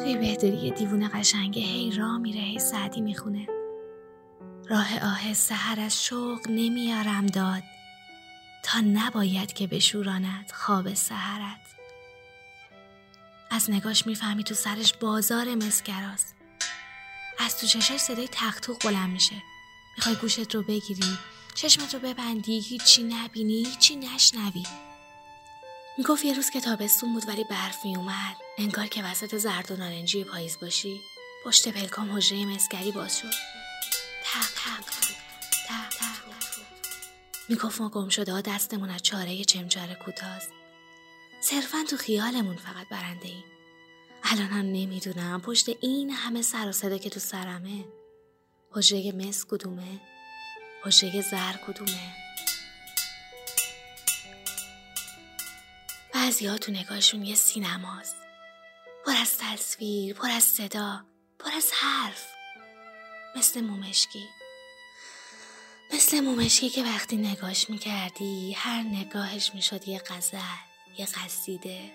توی بهداری دیوونه قشنگه هی راه میره هی سعدی می‌خونه. راه آهسته هر از شوق نمیارم داد. تا نباید که بشوراند خواب سهرت از نگاش می‌فهمی تو سرش بازار مسگراست از تو چشش صدای تختوق بلند میشه. می‌خوای گوشت رو بگیری چشمت رو ببندی هیچی نبینی هیچی نشنوی. می‌گفت یه روز که تابستون بود ولی برف میومد انگار که وسط زرد و نارنجی پاییز باشی پشت پلکام حجره مسگری باز شد. تق تق تق تق می‌گفت ما گم شده ها دستمون از چاره چمچاره کوتاست. صرفا تو خیالمون فقط برنده ایم. الان هم نمی‌دونم پشت این همه سر و صدا که تو سرمه حجره مس کدومه؟ حجره زر کدومه؟ بعضی ها تو نگاهشون یه سینماست. پر از تصویر پر از صدا پر از حرف. مثل مومشکی. مثل مومشکی که وقتی نگاش می‌کردی هر نگاهش می‌شد یه غزل یه قصیده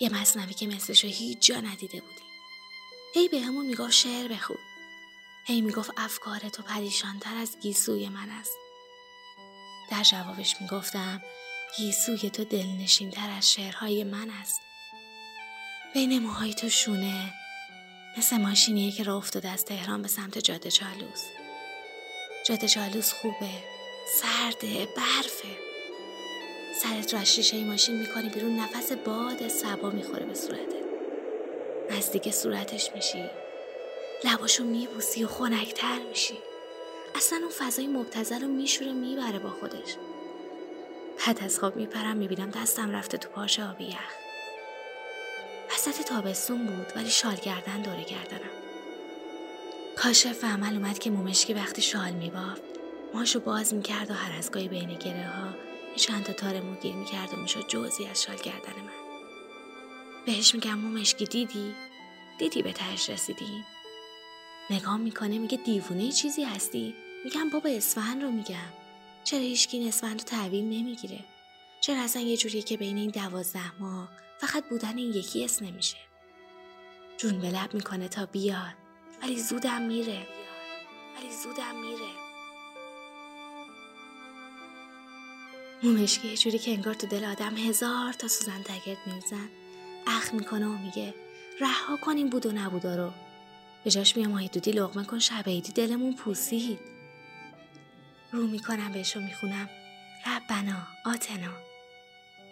یه مصنوی که مثلشو هیچ جا ندیده بودی. هی به همون می‌گفت شعر بخون. هی می‌گفت افکار تو پریشانتر از گیسوی من است. در جوابش می‌گفتم گیسوی تو دلنشینتر از شعرهای من است. بین موهای تو شونه مثل ماشینیه که را افتاده از تهران به سمت جاده چالوس. جاده چالوس خوبه سرده برفه. سرت رو از شیشه ماشین می‌کنی بیرون نفس باد سبا می‌خوره به صورتت نزدیک صورتش میشی. لباشو میبوسی و خنکتر میشی. اصلا اون فضای مبتزل رو میشوره می‌بره با خودش. بعد از خواب میپرم می‌بینم دستم رفته تو پاش آبی یخ وسط تابستون بود ولی شال کردن دوره گردنم کاشف عمل اومد که مومشکی وقتی شال میبافت ماشو باز می‌کرد و هر از گاهی بین گره ها یه چند تا تار مو گیر می‌کرد و می‌شد جزی از شال کردن من بهش میگم مومشکی دیدی؟ دیدی به تهش رسیدی؟ نگاه می‌کنه میگه دیوونه چیزی هستی؟ میگم بابا اسفند رو میگم چرا هیچکی اسفند رو تحویل نمی‌گیره؟ چرا اصلا یه جوریه که بین این دوازده ماه فقط بودن این یکی اس نمیشه؟ جون به لب می‌کنه تا بیاد. ولی زودم میره. ولی زودم میره. مومشکی یه جوری که انگار تو دل آدم هزار تا سوزن تگرد میرزن اخ می‌کنه و میگه رها کنیم بود و نبودا رو. به جاش میام دودی لغمه کن شب عیدی دلمون پوسید. رو می‌کنم بهش و می‌خونم. ربنا آتنا.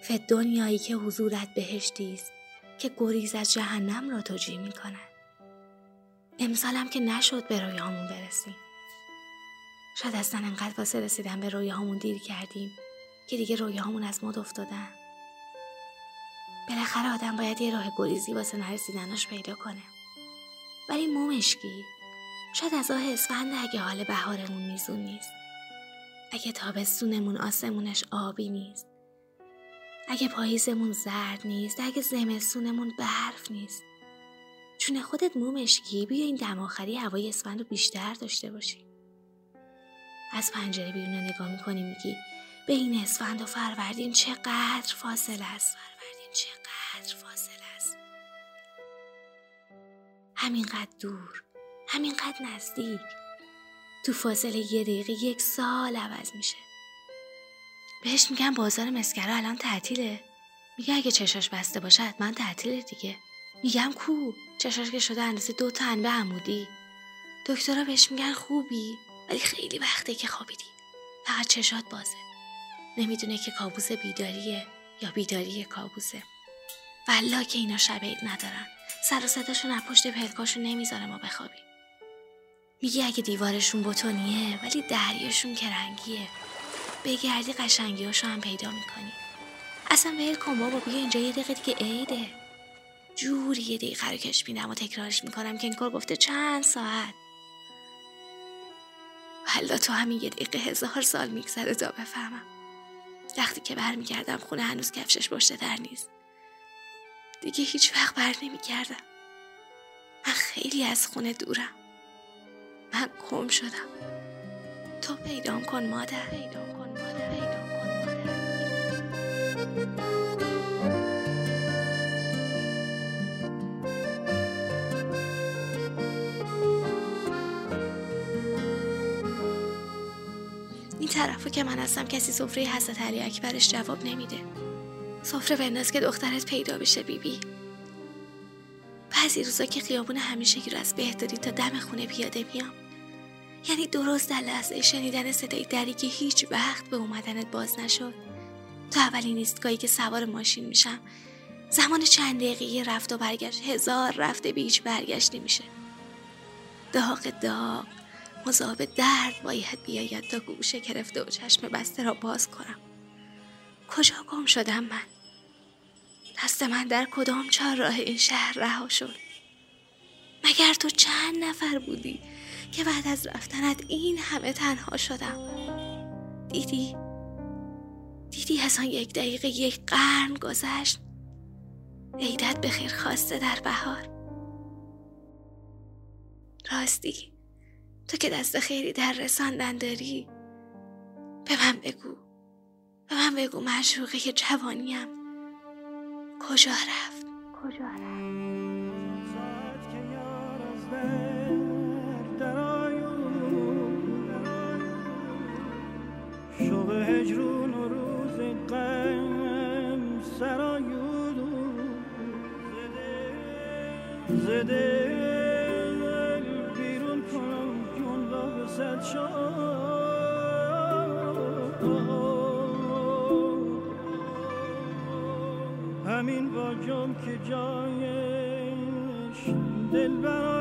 ف دنیایی که حضورت بهشتی است که گریز از جهنم را توجیه می‌کند امسالم که نشد به رویاهامون برسیم. شاید اصلا انقدر واسه رسیدن به رویاهامون دیر کردیم که دیگه رویاهامون از مد افتادن. بالاخره آدم باید یه راه گریزی واسه نرسیدناش پیدا کنه. ولی مومشکی شاید از آه اسفند اگه حال بهارمون میزون نیست. اگه تابستونمون آسمونش آبی نیست اگه پاییزمون زرد نیست اگه زمستونمون برف نیست. چون خودت مومشکی بیا این دم آخری هوای اسفند رو بیشتر داشته باشی. از پنجره بیرون نگاه می‌کنی میگی بین اسفند و فروردین چقدر فاصله است. فروردین چقدر فاصله است. همینقدر دور همینقدر نزدیک. تو فاصله یه دقیقه یک سال عوض میشه. بهش میگم بازار مسکره الان تعطیله. میگه اگه چشاش بسته باشه حتما تعطیله دیگه. میگم کو؟ چشاش که شده اندازه دو تا انبه عمودی. دکترها بهش میگن خوبی ولی خیلی وقته که خوابیدی. فقط چشات بازه. نمی‌دونه که کابوس بیداریه یا بیداری کابوسه. والله که اینا شب ندارن. سر و صداشون از پشت پلکاشون نمی‌ذاره ما بخوابیم میگه اگه دیوارشون بتونیه ولی دریاشون رنگیه. بگردی قشنگیاشو هم پیدا می‌کنی. اصلا ول کن بابا بیا اینجا یه دقیقه دیگه عیده. جوری یه دقیقه رو کش بینم و تکرارش می‌کنم که این گفته چند ساعت. حالا تو همین یه دقیقه هزار سال میگذره تا بفهمم. وقتی که برمیگردم خونه هنوز کفشش پشت در نیست. دیگه هیچ وقت بر نمیگردم. من خیلی از خونه دورم. من گم شدم. تو پیدا کن مادر. این طرف که من هستم کسی سفره حضرت علی اکبرش جواب نمیده. سفره بنداز که دخترت پیدا بشه بیبی. بعضی روزا که خیابون همیشه رو از بهداری تا دم خونه پیاده میام. یعنی درست در لحظه شنیدن صدای دری که هیچ وقت به اومدنت باز نشد. تا اولین ایستگاهی که سوار ماشین میشم. زمان چند دقیقه رفت و برگشت. هزار رفته به هیچ برگشتی میشه داغ داغ مذاب درد باید بیاید تا گوشه گرفته و چشم بسته را باز کنم. کجا گم شدم من؟ دست من در کدام چهار راه این شهر رها شد؟ مگر تو چند نفر بودی؟ که بعد از رفتنت این همه تنها شدم. دیدی؟ دیدی از آن یک دقیقه یک قرن گذشت. عیدت به خیر خواسته در بهار. راستی تو که دست خیری در رساندن داری به من بگو. به من بگو معشوقه جوانیم. کجا رفت؟ کجا رفت؟ هجرون و روز قم سرایون زده زده بیرون کنم جون را به صد همین با جام که جایش دل برایون